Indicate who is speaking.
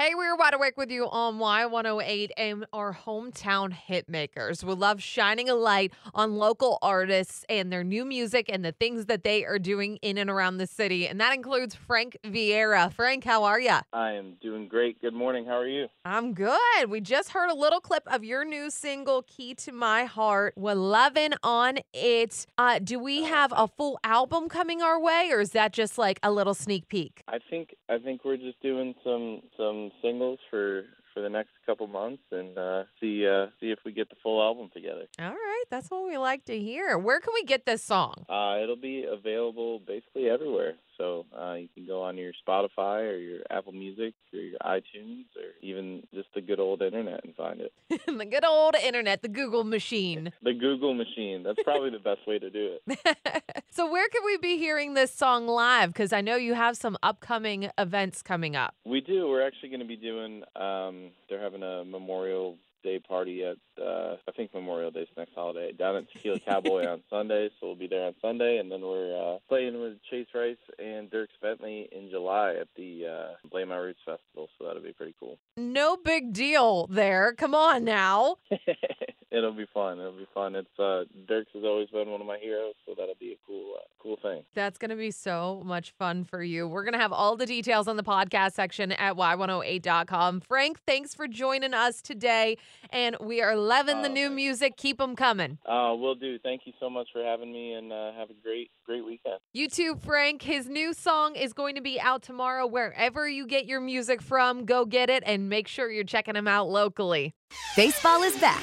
Speaker 1: Hey, we're wide awake with you on Y108 and our hometown hitmakers. We love shining a light on local artists and their new music and the things that they are doing in and around the city. And that includes Frank Vieira. Frank, how are you?
Speaker 2: I am doing great. Good morning. How are you?
Speaker 1: I'm good. We just heard a little clip of your new single, Key to My Heart. We're loving on it. Uh, do we have a full album coming our way, or is that just like a little sneak peek?
Speaker 2: I think I think we're just doing some some singles for for the next couple months and uh, see uh, see if we get the full album together.
Speaker 1: All right, that's what we like to hear. Where can we get this song?
Speaker 2: Uh, it'll be available basically everywhere. So uh, you can go on your Spotify or your Apple Music or your iTunes or even just the good old internet and find it.
Speaker 1: the good old internet, the Google machine.
Speaker 2: The Google machine. That's probably the best way to do it.
Speaker 1: so where can we be hearing this song live? Because I know you have some upcoming events coming up.
Speaker 2: We do. We're actually going to be doing. Um, they're having a Memorial Day party at uh, I think Memorial Day's next holiday down at Tequila Cowboy on Sunday, so we'll be there on Sunday, and then we're uh, playing with Chase Rice and Dierks Bentley in July at the uh, Play My Roots Festival, so that'll be pretty cool.
Speaker 1: No big deal there. Come on now.
Speaker 2: It'll be fun. It'll be fun. It's uh, Dierks has always been one of my heroes, so that'll be a cool, uh, cool thing.
Speaker 1: That's gonna be so much fun for you. We're gonna have all the details on the podcast section at y108.com. Frank, thanks for joining us today, and we are loving the
Speaker 2: Oh,
Speaker 1: new music. Keep them coming.
Speaker 2: Uh, will do. Thank you so much for having me, and uh, have a great, great weekend.
Speaker 1: You too, Frank. His new song is going to be out tomorrow. Wherever you get your music from, go get it, and make sure you're checking him out locally.
Speaker 3: Baseball is back,